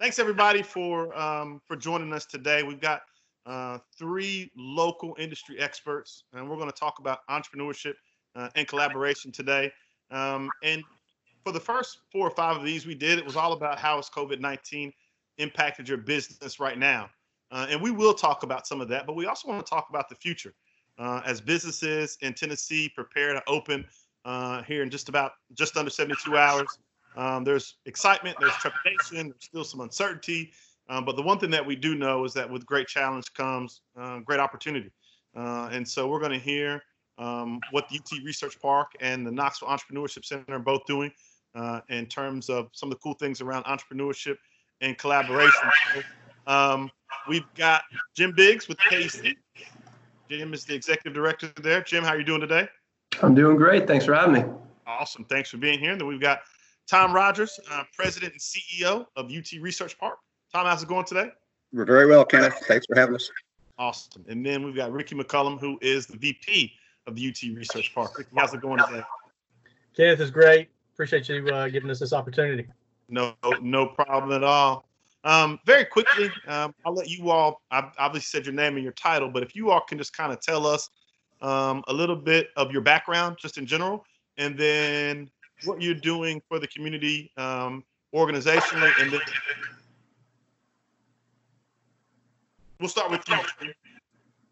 thanks everybody for um, for joining us today. We've got uh, three local industry experts, and we're going to talk about entrepreneurship uh, and collaboration today. Um, and for the first four or five of these we did, it was all about how has COVID-19 impacted your business right now. Uh, and we will talk about some of that, but we also want to talk about the future. Uh, as businesses in Tennessee prepare to open uh, here in just about just under 72 hours, um, there's excitement, there's trepidation, there's still some uncertainty. Um, but the one thing that we do know is that with great challenge comes uh, great opportunity. Uh, and so we're going to hear um, what the UT Research Park and the Knoxville Entrepreneurship Center are both doing uh, in terms of some of the cool things around entrepreneurship and collaboration. Um, we've got Jim Biggs with KEC. Jim is the executive director there. Jim, how are you doing today? I'm doing great. Thanks for having me. Awesome. Thanks for being here. And then we've got Tom Rogers, uh, president and CEO of UT Research Park. Tom, how's it going today? We're very well, Kenneth. Thanks for having us. Awesome. And then we've got Ricky McCullum, who is the VP of the UT Research Park. Ricky, how's it going today? Kenneth is great. Appreciate you uh, giving us this opportunity. No, no problem at all. Um, very quickly, um, I'll let you all. I obviously said your name and your title, but if you all can just kind of tell us um, a little bit of your background, just in general, and then what you're doing for the community um, organizationally, and then we'll start with you.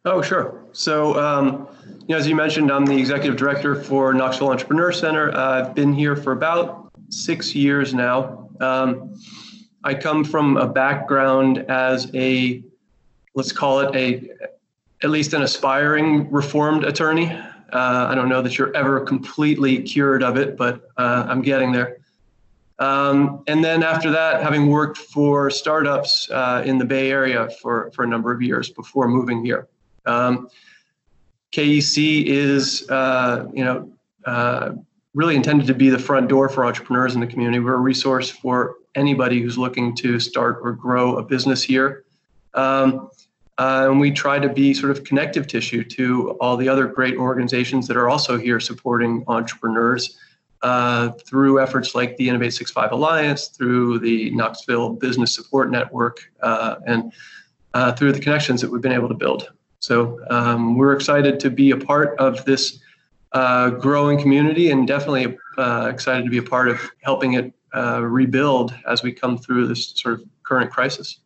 Oh, sure. So, um, you know, as you mentioned, I'm the executive director for Knoxville Entrepreneur Center. I've been here for about six years now. Um, I come from a background as a, let's call it a, at least an aspiring reformed attorney. Uh, I don't know that you're ever completely cured of it, but uh, I'm getting there. Um, and then after that, having worked for startups uh, in the Bay Area for, for a number of years before moving here. Um, KEC is, uh, you know, uh, really intended to be the front door for entrepreneurs in the community. We're a resource for anybody who's looking to start or grow a business here. Um, uh, and we try to be sort of connective tissue to all the other great organizations that are also here supporting entrepreneurs uh, through efforts like the Innov865 Alliance, through the Knoxville Business Support Network, uh, and uh, through the connections that we've been able to build. So um, we're excited to be a part of this uh, growing community and definitely uh, excited to be a part of helping it rebuild as we come through this sort of current crisis.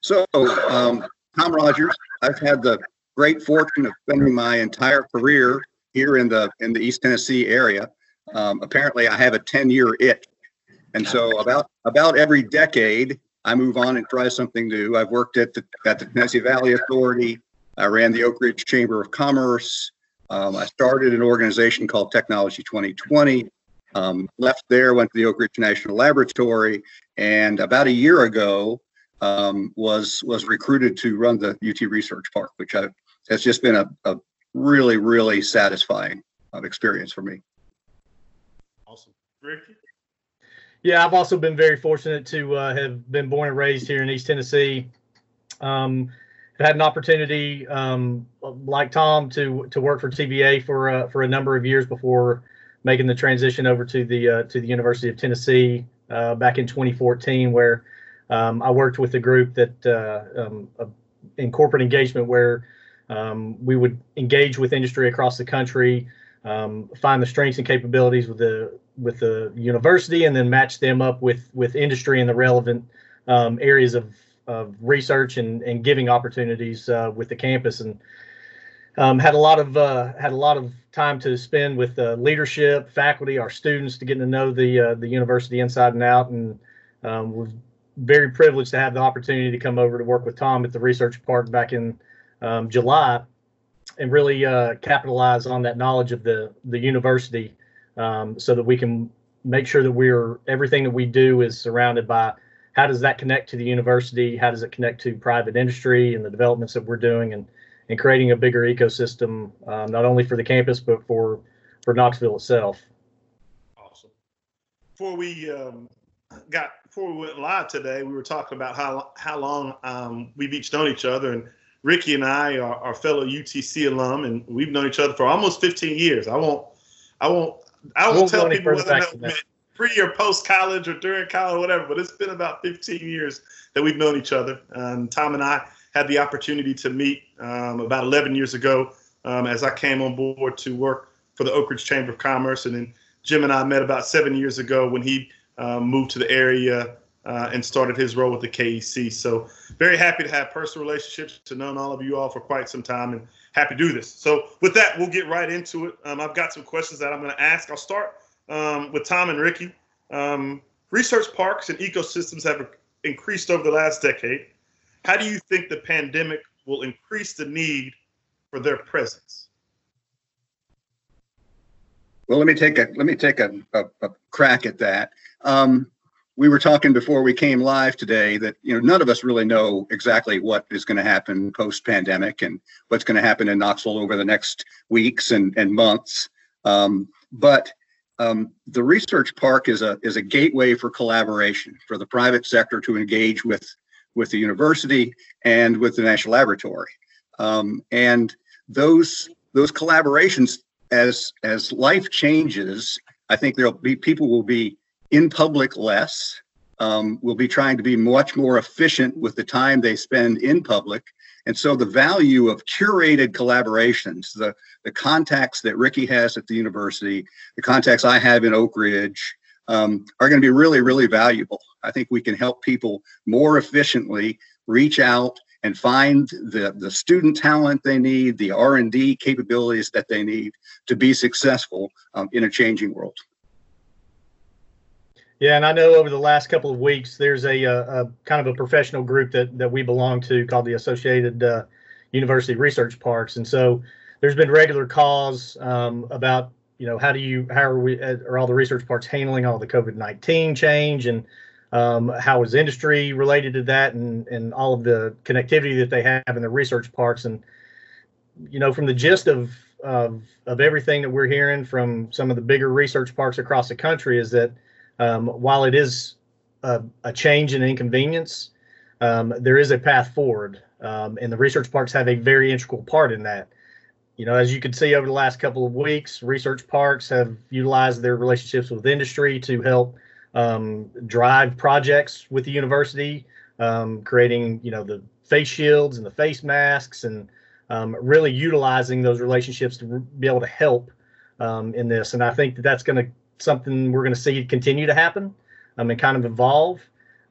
So, um, Tom Rogers, I've had the great fortune of spending my entire career here in the in the East Tennessee area. Um, apparently, I have a 10-year itch, and so about about every decade, I move on and try something new. I've worked at the at the Tennessee Valley Authority. I ran the Oak Ridge Chamber of Commerce. Um, I started an organization called Technology 2020. Um, left there, went to the Oak Ridge National Laboratory, and about a year ago um, was was recruited to run the UT Research Park, which I, has just been a, a really really satisfying uh, experience for me. Awesome, Ricky. Yeah, I've also been very fortunate to uh, have been born and raised here in East Tennessee. Um, had an opportunity, um, like Tom, to to work for TVA for uh, for a number of years before making the transition over to the uh, to the University of Tennessee uh, back in 2014, where um, I worked with a group that uh, um, in corporate engagement where um, we would engage with industry across the country, um, find the strengths and capabilities with the with the university, and then match them up with with industry in the relevant um, areas of of research and and giving opportunities uh, with the campus. And um, had a lot of uh, had a lot of time to spend with uh, leadership, faculty, our students to get to know the uh, the university inside and out, and um, we're very privileged to have the opportunity to come over to work with Tom at the research park back in um, July, and really uh, capitalize on that knowledge of the the university, um, so that we can make sure that we're everything that we do is surrounded by how does that connect to the university, how does it connect to private industry and the developments that we're doing, and and creating a bigger ecosystem, um, not only for the campus but for for Knoxville itself. Awesome. Before we um, got before we went live today, we were talking about how how long um, we've each known each other, and Ricky and I are, are fellow UTC alum, and we've known each other for almost 15 years. I won't, I won't, I won't, won't tell people whether or back not than we pre or post college or during college or whatever, but it's been about 15 years that we've known each other. Um, Tom and I had the opportunity to meet um, about 11 years ago um, as I came on board to work for the Oak Ridge Chamber of Commerce. And then Jim and I met about seven years ago when he um, moved to the area uh, and started his role with the KEC. So very happy to have personal relationships to know all of you all for quite some time and happy to do this. So with that, we'll get right into it. Um, I've got some questions that I'm going to ask. I'll start um, with Tom and Ricky. Um, research parks and ecosystems have increased over the last decade. How do you think the pandemic will increase the need for their presence? Well, let me take a let me take a, a, a crack at that. Um, we were talking before we came live today that you know none of us really know exactly what is going to happen post pandemic and what's going to happen in Knoxville over the next weeks and, and months. Um, but um, the research park is a is a gateway for collaboration for the private sector to engage with with the university and with the national laboratory. Um, and those those collaborations, as as life changes, I think there'll be people will be in public less. Um, will be trying to be much more efficient with the time they spend in public. And so the value of curated collaborations, the, the contacts that Ricky has at the university, the contacts I have in Oak Ridge, um, are going to be really, really valuable. I think we can help people more efficiently reach out and find the, the student talent they need, the R&D capabilities that they need to be successful um, in a changing world. Yeah, and I know over the last couple of weeks, there's a, a, a kind of a professional group that that we belong to called the Associated uh, University Research Parks, and so there's been regular calls um, about you know how do you how are we uh, are all the research parks handling all the COVID nineteen change and um, how is industry related to that and and all of the connectivity that they have in the research parks and you know from the gist of of of everything that we're hearing from some of the bigger research parks across the country is that um, while it is a, a, change and inconvenience, um, there is a path forward, um, and the research parks have a very integral part in that. You know, as you can see over the last couple of weeks, research parks have utilized their relationships with industry to help um, drive projects with the university, um, creating you know the face shields and the face masks, and um, really utilizing those relationships to be able to help in this. And I think that that's going to something we're going to see continue to happen um, and kind of evolve.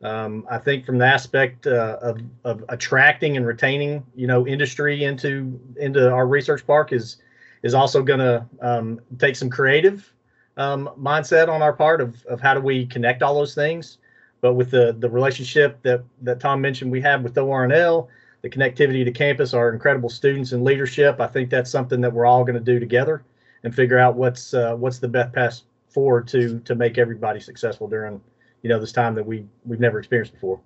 Um, I think from the aspect uh, of, of attracting and retaining, you know, industry into into our research park is is also going to um, take some creative um, mindset on our part of, of how do we connect all those things. But with the the relationship that that Tom mentioned we have with ORNL, the connectivity to campus, our incredible students and leadership, I think that's something that we're all going to do together and figure out what's uh, what's the best path forward to to make everybody successful during you know this time that we we've never experienced before.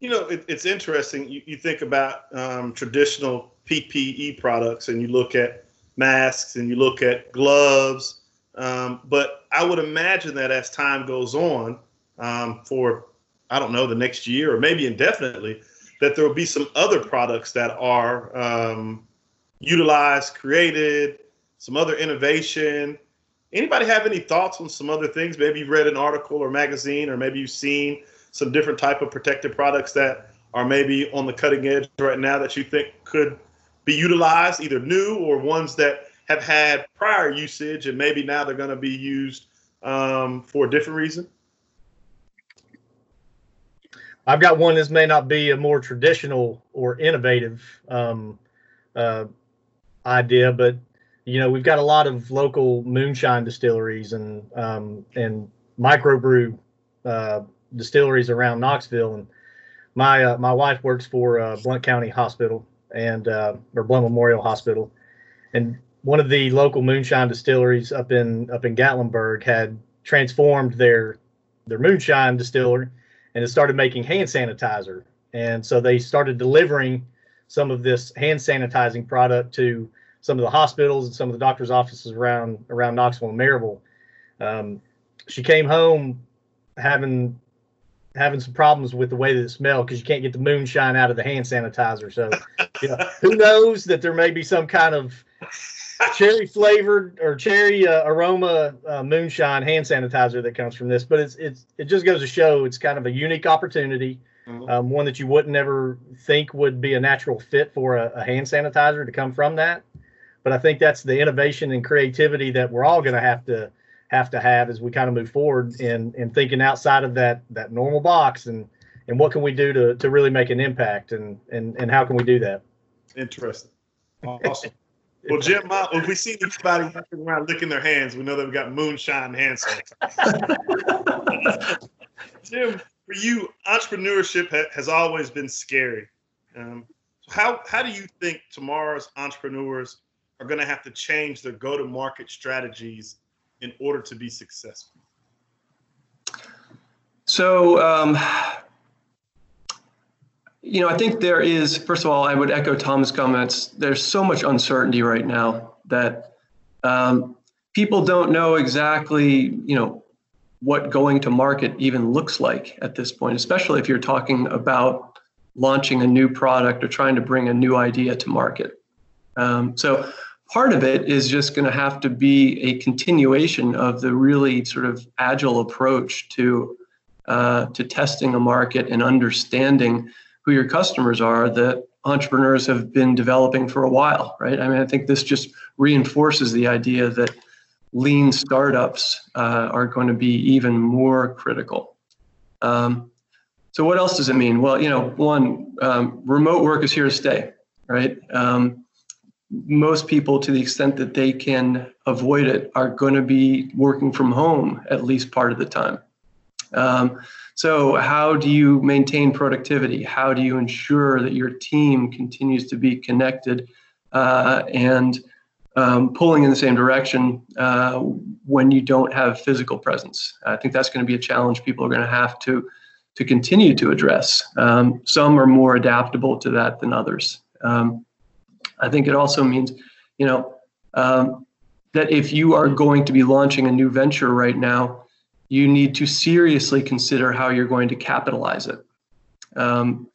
You know, it, it's interesting. You, you think about um, traditional PPE products, and you look at masks, and you look at gloves. Um, but I would imagine that as time goes on, um, for I don't know the next year or maybe indefinitely, that there will be some other products that are um, utilized, created, some other innovation Anybody have any thoughts on some other things? Maybe you've read an article or magazine, or maybe you've seen some different type of protective products that are maybe on the cutting edge right now that you think could be utilized, either new or ones that have had prior usage and maybe now they're going to be used um, for a different reason? I've got one. This may not be a more traditional or innovative um, uh, idea, but you know, we've got a lot of local moonshine distilleries and um, and microbrew uh, distilleries around Knoxville. And my uh, my wife works for uh, Blount County Hospital and uh, or Blount Memorial Hospital, and one of the local moonshine distilleries up in up in Gatlinburg had transformed their their moonshine distillery and it started making hand sanitizer. And so they started delivering some of this hand sanitizing product to some of the hospitals and some of the doctors' offices around around Knoxville and Maryville. Um, she came home having having some problems with the way that it smelled because you can't get the moonshine out of the hand sanitizer. So, you know, who knows that there may be some kind of cherry flavored or cherry uh, aroma uh, moonshine hand sanitizer that comes from this. But it's it's it just goes to show it's kind of a unique opportunity, Mhm. um, one that you wouldn't ever think would be a natural fit for a, a hand sanitizer to come from that. But I think that's the innovation and creativity that we're all going to have to have to have as we kind of move forward in in thinking outside of that that normal box and and what can we do to to really make an impact and and and how can we do that? Interesting. Awesome. Well, Jim, if we see anybody walking around licking their hands, we know that we got moonshine hands. Jim, for you, entrepreneurship ha- has always been scary. Um, how how do you think tomorrow's entrepreneurs are going to have to change their go-to-market strategies in order to be successful? So, um, you know, I think there is, first of all, I would echo Tom's comments. There's so much uncertainty right now that um, people don't know exactly, you know, what going to market even looks like at this point, especially if you're talking about launching a new product or trying to bring a new idea to market. Um, so, part of it is just going to have to be a continuation of the really sort of agile approach to uh, to testing a market and understanding who your customers are that entrepreneurs have been developing for a while, right? I mean, I think this just reinforces the idea that lean startups uh, are going to be even more critical. Um, so, what else does it mean? Well, you know, one, um, remote work is here to stay, right? Um, most people, to the extent that they can avoid it, are going to be working from home at least part of the time. Um, so, how do you maintain productivity? How do you ensure that your team continues to be connected uh, and um, pulling in the same direction uh, when you don't have physical presence? I think that's going to be a challenge people are going to have to to continue to address. Um, some are more adaptable to that than others. Um, I think it also means, you know, um, that if you are going to be launching a new venture right now, you need to seriously consider how you're going to capitalize it. Um,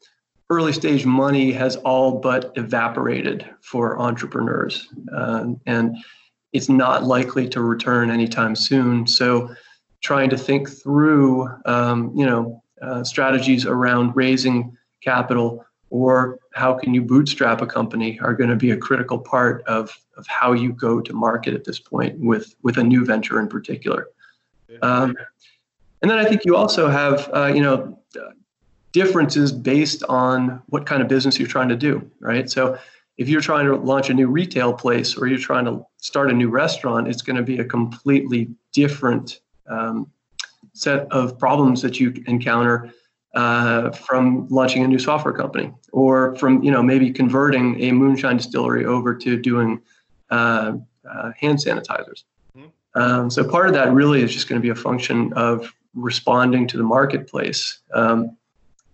early stage money has all but evaporated for entrepreneurs, uh, and it's not likely to return anytime soon. So, trying to think through, um, you know, uh, strategies around raising capital or how can you bootstrap a company are going to be a critical part of, of how you go to market at this point with, with a new venture in particular. Um, and then I think you also have, uh, you know, differences based on what kind of business you're trying to do, right? So if you're trying to launch a new retail place or you're trying to start a new restaurant, it's going to be a completely different um, set of problems that you encounter uh, from launching a new software company or from, you know, maybe converting a moonshine distillery over to doing uh, uh, hand sanitizers. Um, so part of that really is just going to be a function of responding to the marketplace. Um,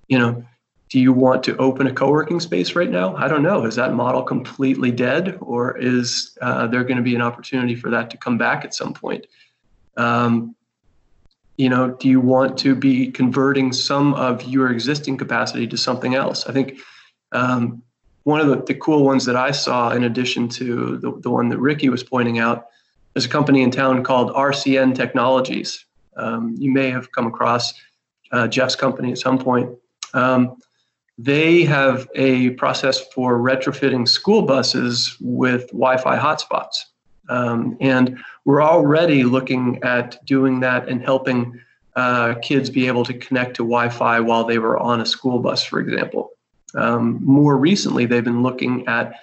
you know, do you want to open a co-working space right now? I don't know. Is that model completely dead, or is uh, there going to be an opportunity for that to come back at some point? Um, you know, do you want to be converting some of your existing capacity to something else? I think um, one of the, the cool ones that I saw, in addition to the, the one that Ricky was pointing out, there's a company in town called RCN Technologies. Um, you may have come across uh, Jeff's company at some point. Um, they have a process for retrofitting school buses with Wi-Fi hotspots, um, and we're already looking at doing that and helping uh, kids be able to connect to Wi-Fi while they were on a school bus, for example. Um, more recently, they've been looking at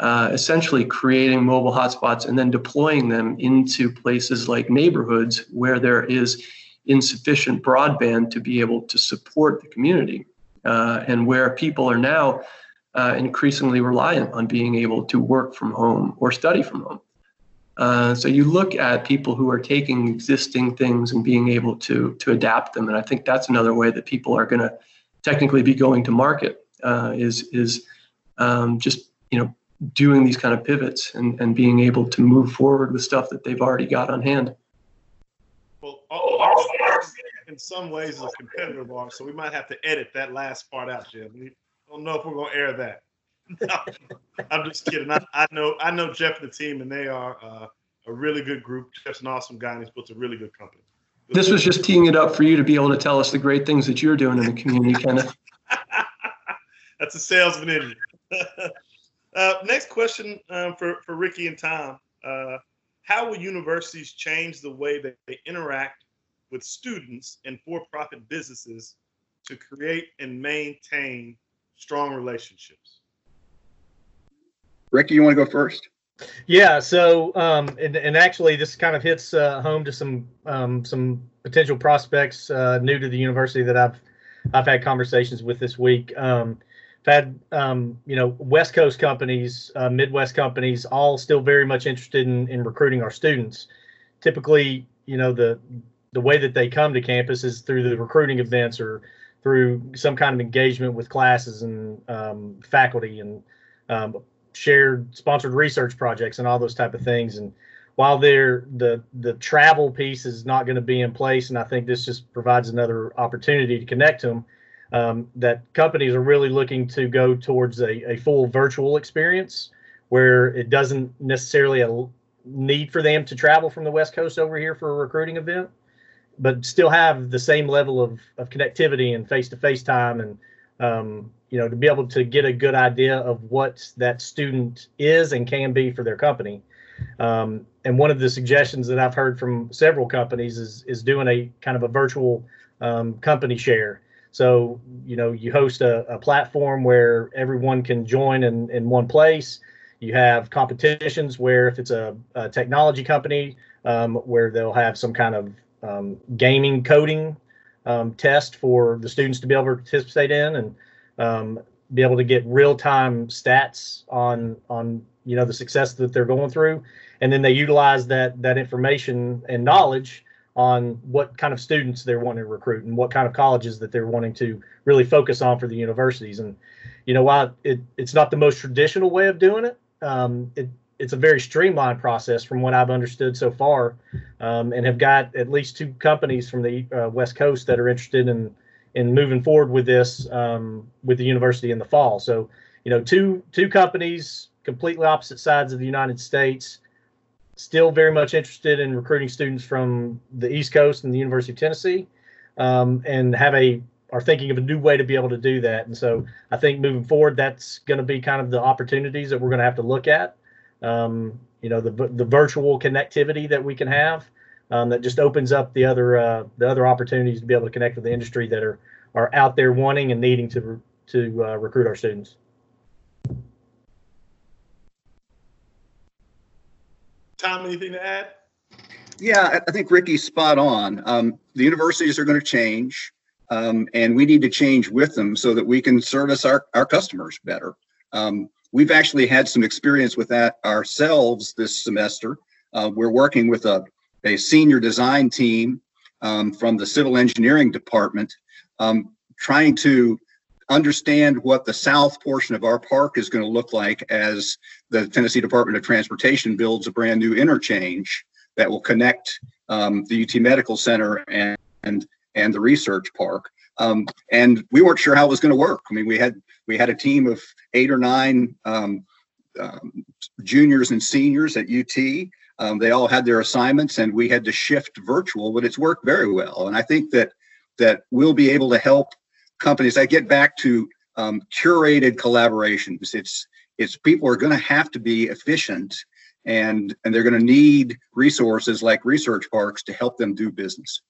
uh, essentially creating mobile hotspots and then deploying them into places like neighborhoods where there is insufficient broadband to be able to support the community uh, and where people are now uh, increasingly reliant on being able to work from home or study from home. Uh, so you look at people who are taking existing things and being able to to adapt them, and I think that's another way that people are going to technically be going to market uh, is is um, just you know doing these kind of pivots and, and being able to move forward with stuff that they've already got on hand. Well, our in some ways is a competitor of so we might have to edit that last part out, Jim. We don't know if we're going to air that. No, I'm just kidding. I, I know I know Jeff and the team, and they are uh, a really good group. Jeff's an awesome guy, and he's built a really good company. This was just teeing it up for you to be able to tell us the great things that you're doing in the community, Kenneth. That's a salesman in you. uh, next question um, for, for Ricky and Tom. Uh, how will universities change the way that they interact with students and for-profit businesses to create and maintain strong relationships? Ricky, you want to go first? Yeah. So, um, and, and actually, this kind of hits uh, home to some um, some potential prospects uh, new to the university that I've I've had conversations with this week. Um, I've had um, you know West Coast companies, uh, Midwest companies, all still very much interested in, in recruiting our students. Typically, you know the the way that they come to campus is through the recruiting events or through some kind of engagement with classes and um, faculty and um, shared sponsored research projects and all those type of things. And while there the the travel piece is not going to be in place, and I think this just provides another opportunity to connect to them. Um, that companies are really looking to go towards a, a full virtual experience where it doesn't necessarily a need for them to travel from the West Coast over here for a recruiting event, but still have the same level of, of connectivity and face to face time and um, you know, to be able to get a good idea of what that student is and can be for their company. Um, and one of the suggestions that I've heard from several companies is is doing a kind of a virtual um, company share. So you know, you host a, a platform where everyone can join in in one place. You have competitions where if it's a, a technology company, um, where they'll have some kind of um, gaming coding um, test for the students to be able to participate in and um, be able to get real time stats on on you know the success that they're going through, and then they utilize that that information and knowledge on what kind of students they're wanting to recruit and what kind of colleges that they're wanting to really focus on for the universities. And you know, while it, it's not the most traditional way of doing it, um, it it's a very streamlined process from what I've understood so far, um, and have got at least two companies from the uh, West Coast that are interested in in moving forward with this um, with the university in the fall. So, you know, two two companies, completely opposite sides of the United States, still very much interested in recruiting students from the East Coast and the University of Tennessee, um, and have a are thinking of a new way to be able to do that. And so, I think moving forward, that's going to be kind of the opportunities that we're going to have to look at um, you know, the the virtual connectivity that we can have um, that just opens up the other uh, the other opportunities to be able to connect with the industry that are are out there wanting and needing to to uh, recruit our students. Tom, anything to add? Yeah, I think Ricky's spot on. Um, the universities are going to change, um, and we need to change with them so that we can service our, our customers better. Um, We've actually had some experience with that ourselves this semester. Uh, we're working with a, a senior design team um, from the civil engineering department, um, trying to understand what the south portion of our park is going to look like as the Tennessee Department of Transportation builds a brand new interchange that will connect um, the UT Medical Center and and, and the research park. Um, and we weren't sure how it was going to work. I mean, we had we had a team of eight or nine um, um, juniors and seniors at UT. Um, they all had their assignments, and we had to shift virtual, but it's worked very well. And I think that that we'll be able to help companies. I get back to um, curated collaborations. It's it's people are going to have to be efficient, and and they're going to need resources like research parks to help them do business.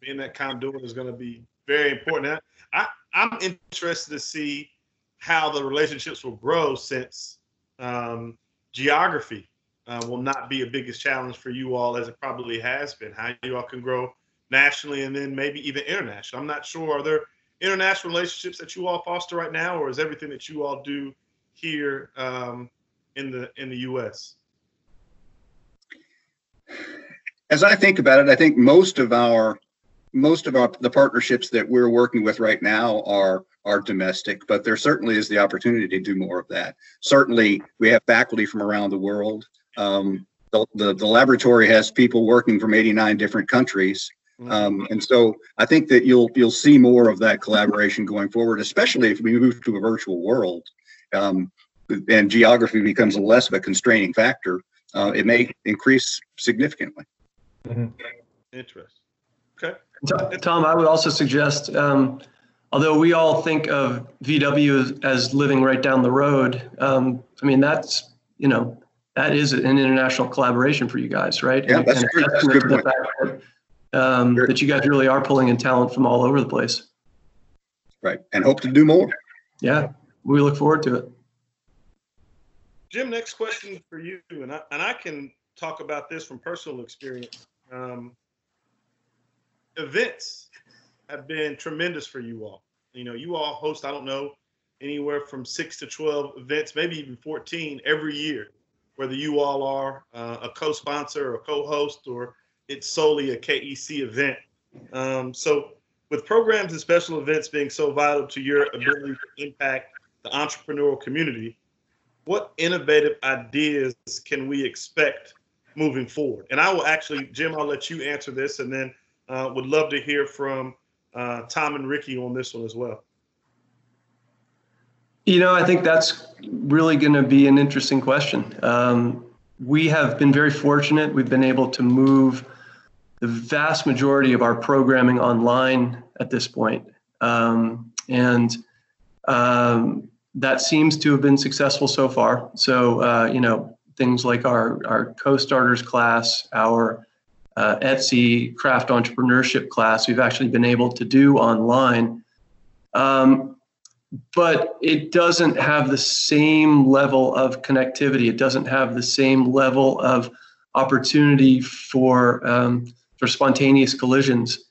Being that conduit is going to be very important. I, I'm interested to see how the relationships will grow since um, geography uh, will not be a biggest challenge for you all as it probably has been. How you all can grow nationally and then maybe even international. I'm not sure. Are there international relationships that you all foster right now, or is everything that you all do here um, in the in the U.S.? As I think about it, I think most of our most of our, the partnerships that we're working with right now are are domestic, but there certainly is the opportunity to do more of that. Certainly, we have faculty from around the world. Um, the, the, the laboratory has people working from 89 different countries. Um, and so I think that you'll you'll see more of that collaboration going forward, especially if we move to a virtual world um, and geography becomes less of a constraining factor. Uh, it may increase significantly. Interesting. Okay. Tom, I would also suggest, um, although we all think of VW as, as living right down the road, um, I mean, that's, you know, that is an international collaboration for you guys, right? Yeah, And- that's and true. That's a testament good to the point. Fact that, um, Sure. that you guys really are pulling in talent from all over the place. Right. And hope to do more. Yeah, we look forward to it. Jim, next question for you, and I, and I can talk about this from personal experience. Um, events have been tremendous for you all. You know, you all host, I don't know, anywhere from six to 12 events, maybe even 14 every year, whether you all are uh, a co sponsor or co host or it's solely a KEC event. Um, so, with programs and special events being so vital to your ability to impact the entrepreneurial community, what innovative ideas can we expect moving forward? And I will actually, Jim, I'll let you answer this, and then uh, would love to hear from uh, Tom and Ricky on this one as well. You know, I think that's really going to be an interesting question. Um, we have been very fortunate. We've been able to move the vast majority of our programming online at this point. Um, and um, that seems to have been successful so far. So, uh, you know, things like our, our co-starters class, our uh, Etsy craft entrepreneurship class, we've actually been able to do online. Um, but it doesn't have the same level of connectivity. It doesn't have the same level of opportunity for um, for spontaneous collisions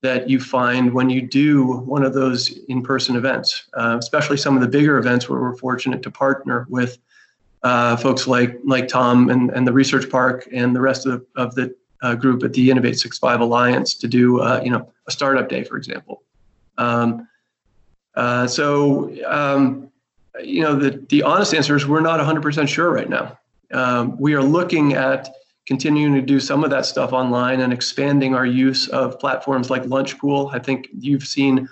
that you find when you do one of those in-person events, uh, especially some of the bigger events where we're fortunate to partner with uh, folks like like Tom and, and the Research Park and the rest of the, of the uh, group at the Innov865 Alliance to do uh, you know a startup day, for example. Um, uh, so, um, you know, the, the honest answer is we're not 100% sure right now. Um, we are looking at continuing to do some of that stuff online and expanding our use of platforms like Lunchpool. I think you've seen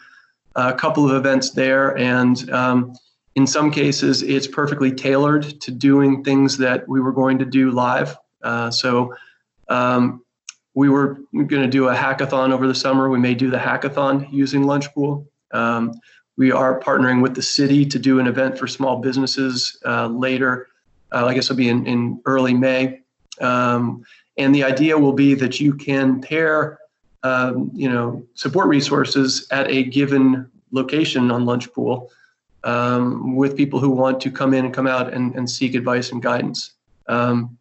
a couple of events there, and um, in some cases, it's perfectly tailored to doing things that we were going to do live. Uh, so, um, we were going to do a hackathon over the summer. We may do the hackathon using Lunchpool. Um, we are partnering with the city to do an event for small businesses uh, later. Uh, I guess it'll be in, in early May. Um, and the idea will be that you can pair, um, you know, support resources at a given location on Lunchpool um, with people who want to come in and come out and, and seek advice and guidance. Um,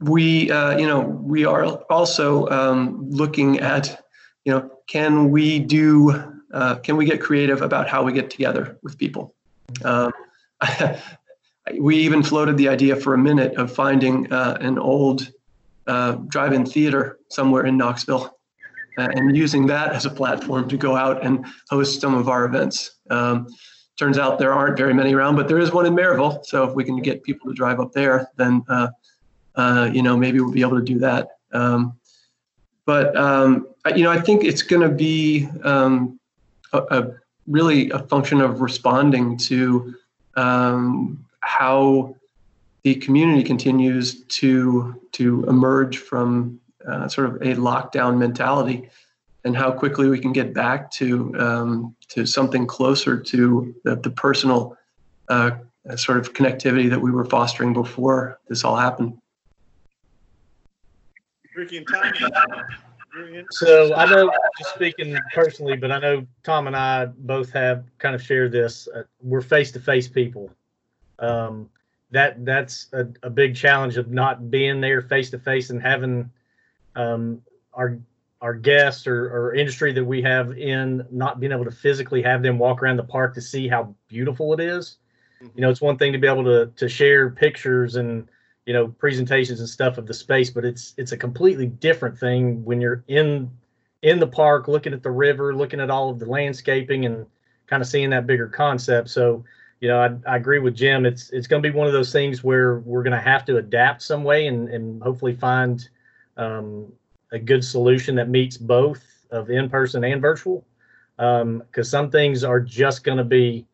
we, uh, you know, we are also um, looking at, you know, can we do uh, can we get creative about how we get together with people? Um, we even floated the idea for a minute of finding uh, an old uh, drive-in theater somewhere in Knoxville uh, and using that as a platform to go out and host some of our events. Um, turns out there aren't very many around, but there is one in Maryville. So if we can get people to drive up there, then uh, uh, you know maybe we'll be able to do that. Um, but um, you know, I think it's going to be um, a, a, really a function of responding to um, how the community continues to to emerge from uh, sort of a lockdown mentality, and how quickly we can get back to um, to something closer to the, the personal uh, sort of connectivity that we were fostering before this all happened. Ricky and Tom. So I know, just speaking personally, but I know Tom and I both have kind of shared this. Uh, we're face-to-face people. Um, that that's a, a, big challenge of not being there face-to-face and having um, our our guests or, or industry that we have in not being able to physically have them walk around the park to see how beautiful it is. You know, it's one thing to be able to to share pictures and you know presentations and stuff of the space but it's it's a completely different thing when you're in in the park looking at the river looking at all of the landscaping and kind of seeing that bigger concept so you know i, I agree with jim it's it's going to be one of those things where we're going to have to adapt some way and and hopefully find um, a good solution that meets both of in person and virtual. Because um, some things are just going to be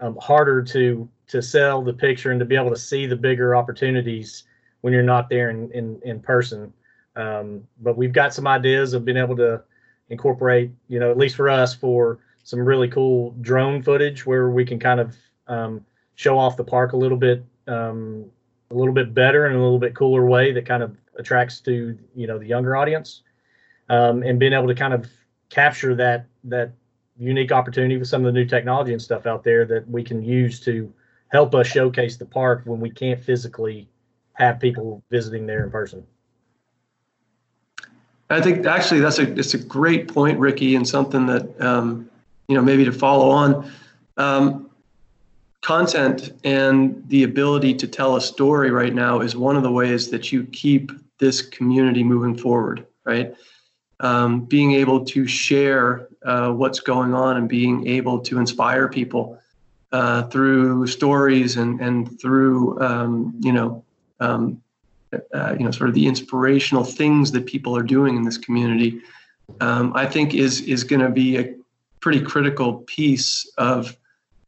um, harder to to sell the picture and to be able to see the bigger opportunities when you're not there in in, in person. Um, but we've got some ideas of being able to incorporate, you know, at least for us, for some really cool drone footage where we can kind of um, show off the park a little bit, um, a little bit better and a little bit cooler way that kind of attracts to you know the younger audience, um, and being able to kind of capture that that unique opportunity with some of the new technology and stuff out there that we can use to help us showcase the park when we can't physically have people visiting there in person. I think actually that's a it's a great point, Ricky, and something that um, you know maybe to follow on. Um, content and the ability to tell a story right now is one of the ways that you keep this community moving forward, right? Um, being able to share uh, what's going on and being able to inspire people uh, through stories and and through um, you know um, uh, you know sort of the inspirational things that people are doing in this community, um, I think is is going to be a pretty critical piece of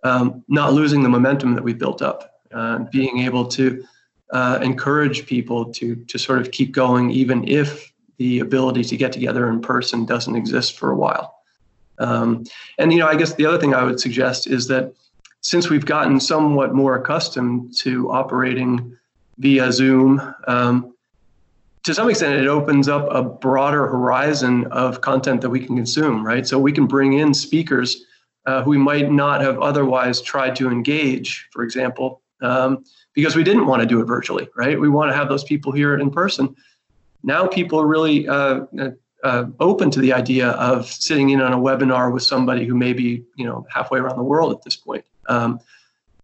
um, not losing the momentum that we've built up, uh, being able to uh, encourage people to to sort of keep going even if the ability to get together in person doesn't exist for a while. Um, and you know, I guess the other thing I would suggest is that since we've gotten somewhat more accustomed to operating via Zoom, um, to some extent, it opens up a broader horizon of content that we can consume. Right, so we can bring in speakers uh, who we might not have otherwise tried to engage, for example, um, because we didn't want to do it virtually, right? We want to have those people here in person. Now people are really uh, uh, open to the idea of sitting in on a webinar with somebody who may be, you know, halfway around the world at this point. Um,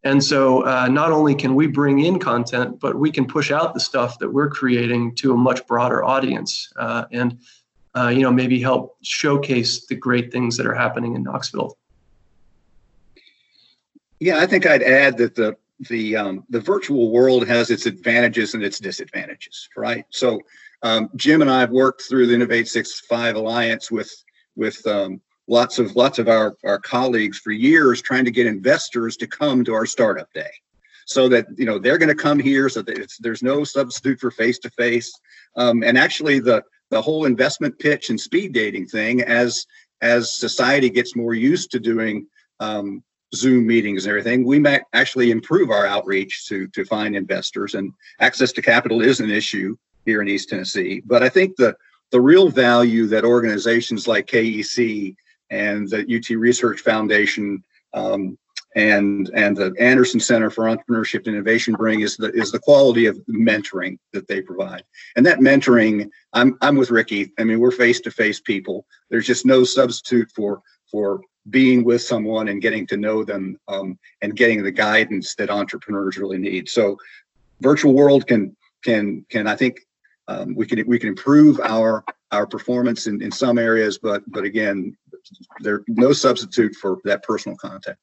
and so uh, not only can we bring in content, but we can push out the stuff that we're creating to a much broader audience uh, and, uh, you know, maybe help showcase the great things that are happening in Knoxville. Yeah, I think I'd add that the the um, the virtual world has its advantages and its disadvantages, right? So um, Jim and I have worked through the Innov865 Alliance with with um, lots of lots of our, our colleagues for years trying to get investors to come to our startup day so that you know they're going to come here so that there's no substitute for face to face and actually the the whole investment pitch and speed dating thing as as society gets more used to doing um, Zoom meetings and everything, we might actually improve our outreach to to find investors. And access to capital is an issue here in East Tennessee. But I think the the real value that organizations like KEC and the UT Research Foundation um, and and the Anderson Center for Entrepreneurship and Innovation bring is the is the quality of mentoring that they provide. And that mentoring, I'm I'm with Ricky. I mean, we're face to face people. There's just no substitute for for being with someone and getting to know them um, and getting the guidance that entrepreneurs really need. So, virtual world can can can I think um, we can we can improve our our performance in, in some areas, but but again, there's no substitute for that personal contact.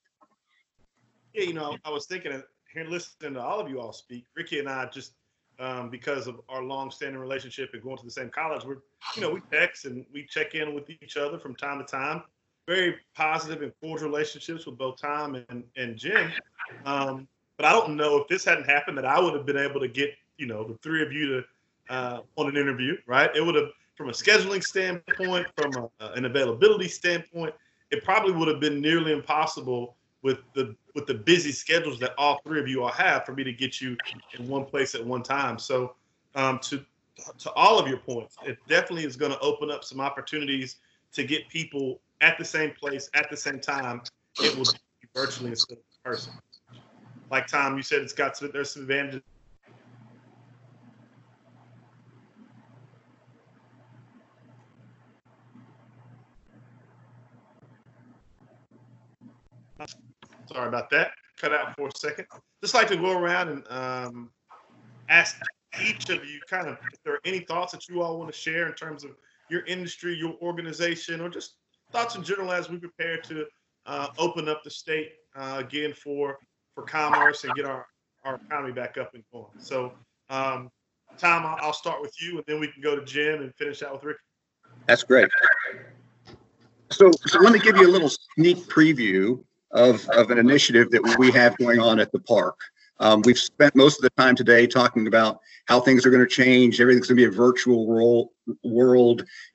Yeah, you know, I was thinking here listening to all of you all speak. Ricky and I just um, because of our long-standing relationship and going to the same college, we're you know we text and we check in with each other from time to time very positive and forged relationships with both Tom and, and Jim. Um, but I don't know if this hadn't happened that I would have been able to get, you know, the three of you to uh, on an interview, right? It would have, from a scheduling standpoint, from a, uh, an availability standpoint, it probably would have been nearly impossible with the with the busy schedules that all three of you all have for me to get you in one place at one time. So um, to to all of your points, it definitely is going to open up some opportunities to get people at the same place at the same time, it will be virtually of in person. Like Tom, you said, it's got some, there's some advantages. Sorry about that. Cut out for a second. Just like to go around and um, ask each of you kind of if there are any thoughts that you all want to share in terms of your industry, your organization, or just thoughts in general as we prepare to uh, open up the state uh, again for for commerce and get our our economy back up and going. So, um, Tom, I'll, start with you, and then we can go to Jim and finish out with Rick. That's great. So, so let me give you a little sneak preview of, of an initiative that we have going on at the park. Um, we've spent most of the time today talking about how things are going to change. Everything's going to be a virtual world.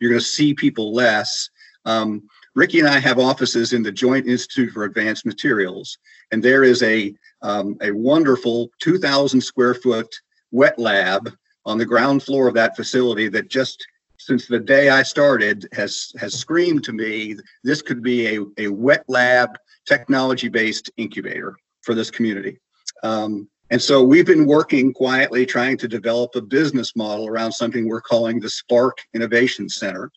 You're going to see people less. Um, Ricky and I have offices in the Joint Institute for Advanced Materials, and there is a um, a wonderful 2,000 square foot wet lab on the ground floor of that facility that just since the day I started has has screamed to me this could be a, a wet lab technology based incubator for this community. Um, and so we've been working quietly trying to develop a business model around something we're calling the Spark Innovation Center.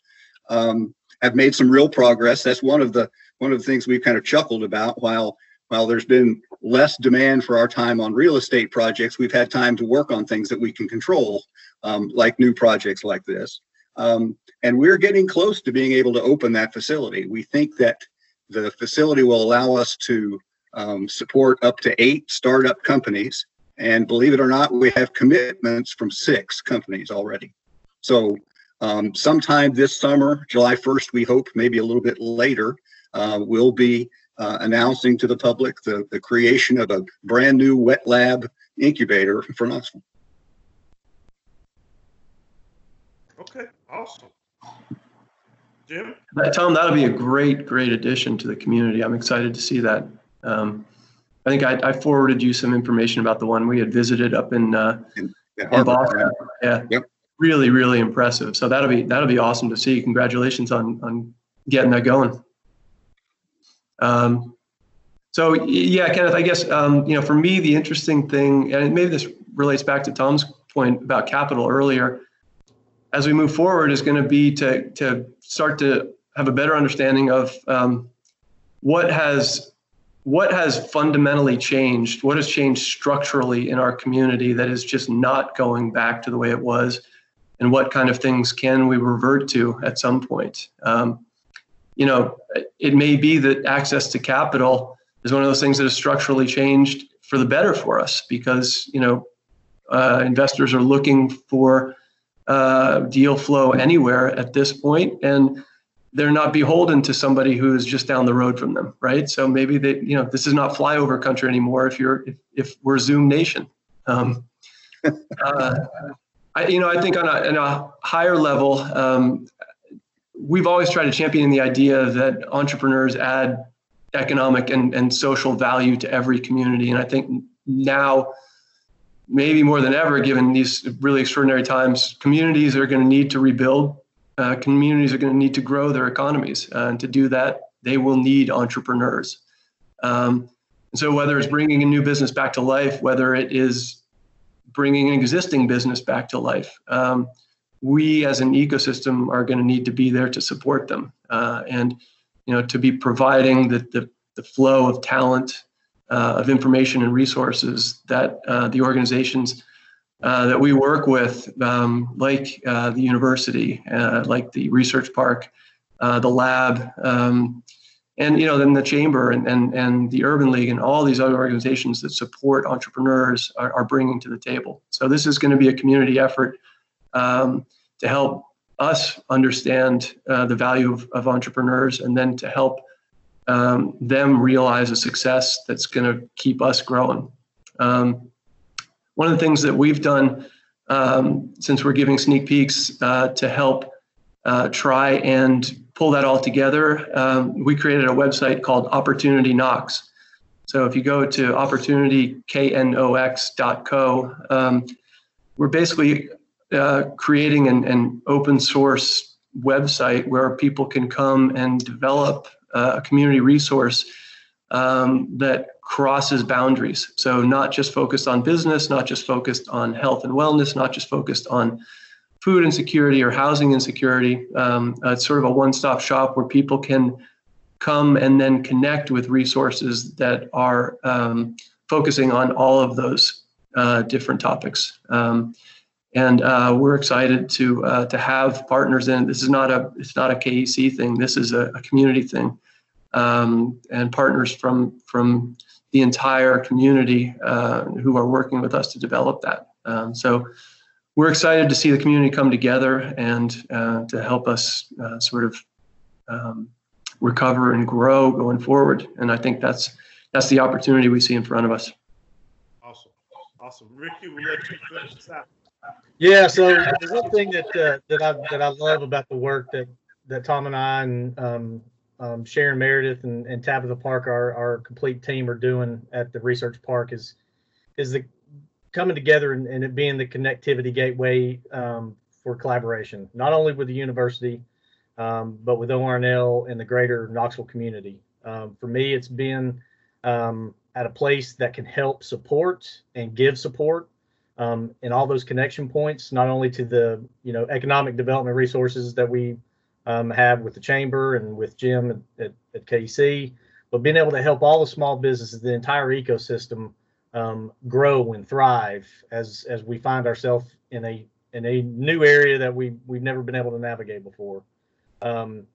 Um, have made some real progress. That's one of the one of the things we've kind of chuckled about while while there's been less demand for our time on real estate projects, we've had time to work on things that we can control, um, like new projects like this. Um, and we're getting close to being able to open that facility. We think that the facility will allow us to um, support up to eight startup companies. And believe it or not, we have commitments from six companies already. So um, sometime this summer, July 1st, we hope, maybe a little bit later, uh, we'll be uh, announcing to the public the, the creation of a brand new wet lab incubator for Knoxville. Okay, awesome. Jim? Uh, Tom, that'll be a great, great addition to the community. I'm excited to see that. Um, I think I, I forwarded you some information about the one we had visited up in, uh, In, in in Boston. Yeah. Yep. Really, really impressive. So that'll be, that'll be awesome to see. Congratulations on, on getting that going. Um, so yeah, Kenneth, I guess, um, you know, for me, the interesting thing, and maybe this relates back to Tom's point about capital earlier, as we move forward is going to be to, to start to have a better understanding of um, what has what has fundamentally changed, what has changed structurally in our community that is just not going back to the way it was, and what kind of things can we revert to at some point. Um, you know, it may be that access to capital is one of those things that has structurally changed for the better for us because you know uh, investors are looking for uh, deal flow anywhere at this point, and they're not beholden to somebody who is just down the road from them, right? So maybe they, you know, this is not flyover country anymore. If you're, if, if we're Zoom nation, um, uh, I, you know, I think on a, on a higher level, um, we've always tried to champion the idea that entrepreneurs add economic and, and social value to every community, and I think now maybe more than ever, given these really extraordinary times, communities are going to need to rebuild. Uh, communities are going to need to grow their economies. Uh, and to do that, they will need entrepreneurs. Um, and so, whether it's bringing a new business back to life, whether it is bringing an existing business back to life, um, we as an ecosystem are going to need to be there to support them uh, and you know to be providing the, the, the flow of talent uh, of information and resources that uh, the organizations uh, that we work with, um, like uh, the university, uh, like the research park, the lab, um, and you know then the chamber and, and, and the urban league and all these other organizations that support entrepreneurs are, are bringing to the table. So this is going to be a community effort um, to help us understand the value of, of entrepreneurs and then to help um, them realize a success that's going to keep us growing. Um, one of the things that we've done um, since we're giving sneak peeks uh, to help uh, try and pull that all together, um, we created a website called Opportunity Knox. So if you go to opportunityknox.co, um, we're basically uh, creating an, an open source website where people can come and develop uh, a community resource um, that crosses boundaries. So, not just focused on business, not just focused on health and wellness, not just focused on food insecurity or housing insecurity. Um, uh, it's sort of a one stop shop where people can come and then connect with resources that are um, focusing on all of those uh, different topics. Um, and uh, we're excited to uh, to have partners in. This is not a it's not a KEC thing. This is a, a community thing, um, and partners from from the entire community uh, who are working with us to develop that. Um, so we're excited to see the community come together and uh, to help us uh, sort of um, recover and grow going forward. And I think that's that's the opportunity we see in front of us. Awesome. Awesome. Ricky, we'll let you finish this out. Yeah, so the one thing that uh, that I that I love about the work that that Tom and I and um, um, Sharon Meredith and, and Tabitha Park, our our complete team, are doing at the research park is is the coming together and, and it being the connectivity gateway um, for collaboration, not only with the university, um, but with ORNL and the greater Knoxville community. Um, for me, it's been um, at a place that can help support and give support um, and all those connection points, not only to the you know economic development resources that we um, have with the chamber and with Jim at, at, at KC, but being able to help all the small businesses, the entire ecosystem, um, grow and thrive as as we find ourselves in a in a new area that we we've never been able to navigate before. Um,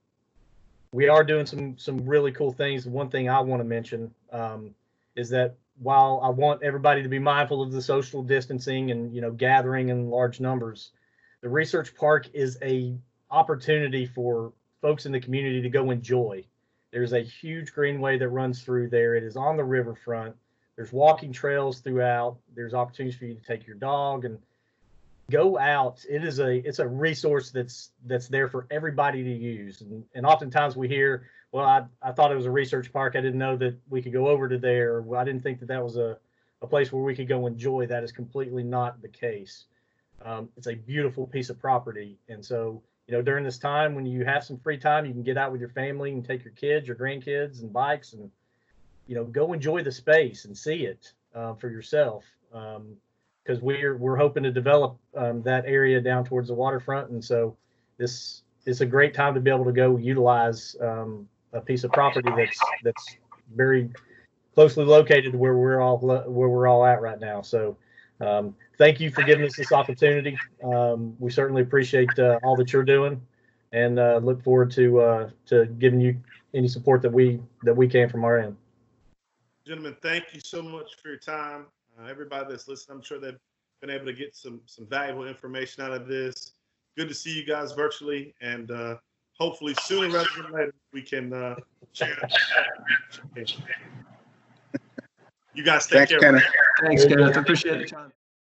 we are doing some some really cool things. One thing I want to mention um, is that while I want everybody to be mindful of the social distancing and you know gathering in large numbers, the research park is a opportunity for folks in the community to go enjoy. There's a huge greenway that runs through there. It is on the riverfront. There's walking trails throughout. There's opportunities for you to take your dog and go out. It is a it's a resource that's that's there for everybody to use. And and oftentimes we hear, well, I, I thought it was a research park. I didn't know that we could go over to there. I didn't think that that was a, a place where we could go enjoy. That is completely not the case. Um, it's a beautiful piece of property. And so, you know, during this time when you have some free time, you can get out with your family and take your kids, your grandkids, and bikes and, you know, go enjoy the space and see it uh, for yourself. Because we're we're hoping to develop um, that area down towards the waterfront, and so this is a great time to be able to go utilize um, a piece of property that's that's very closely located to where we're all where we're all at right now. So um, thank you for giving us this opportunity. Um, we certainly appreciate uh, all that you're doing, and uh, look forward to uh, to giving you any support that we that we can from our end. Gentlemen, thank you so much for your time. Uh, everybody that's listening, I'm sure they've been able to get some some valuable information out of this. Good to see you guys virtually, and uh, hopefully sooner rather than later we can uh, share. You guys take Thanks, care. Kenneth. Thanks, Kenneth. Appreciate the time.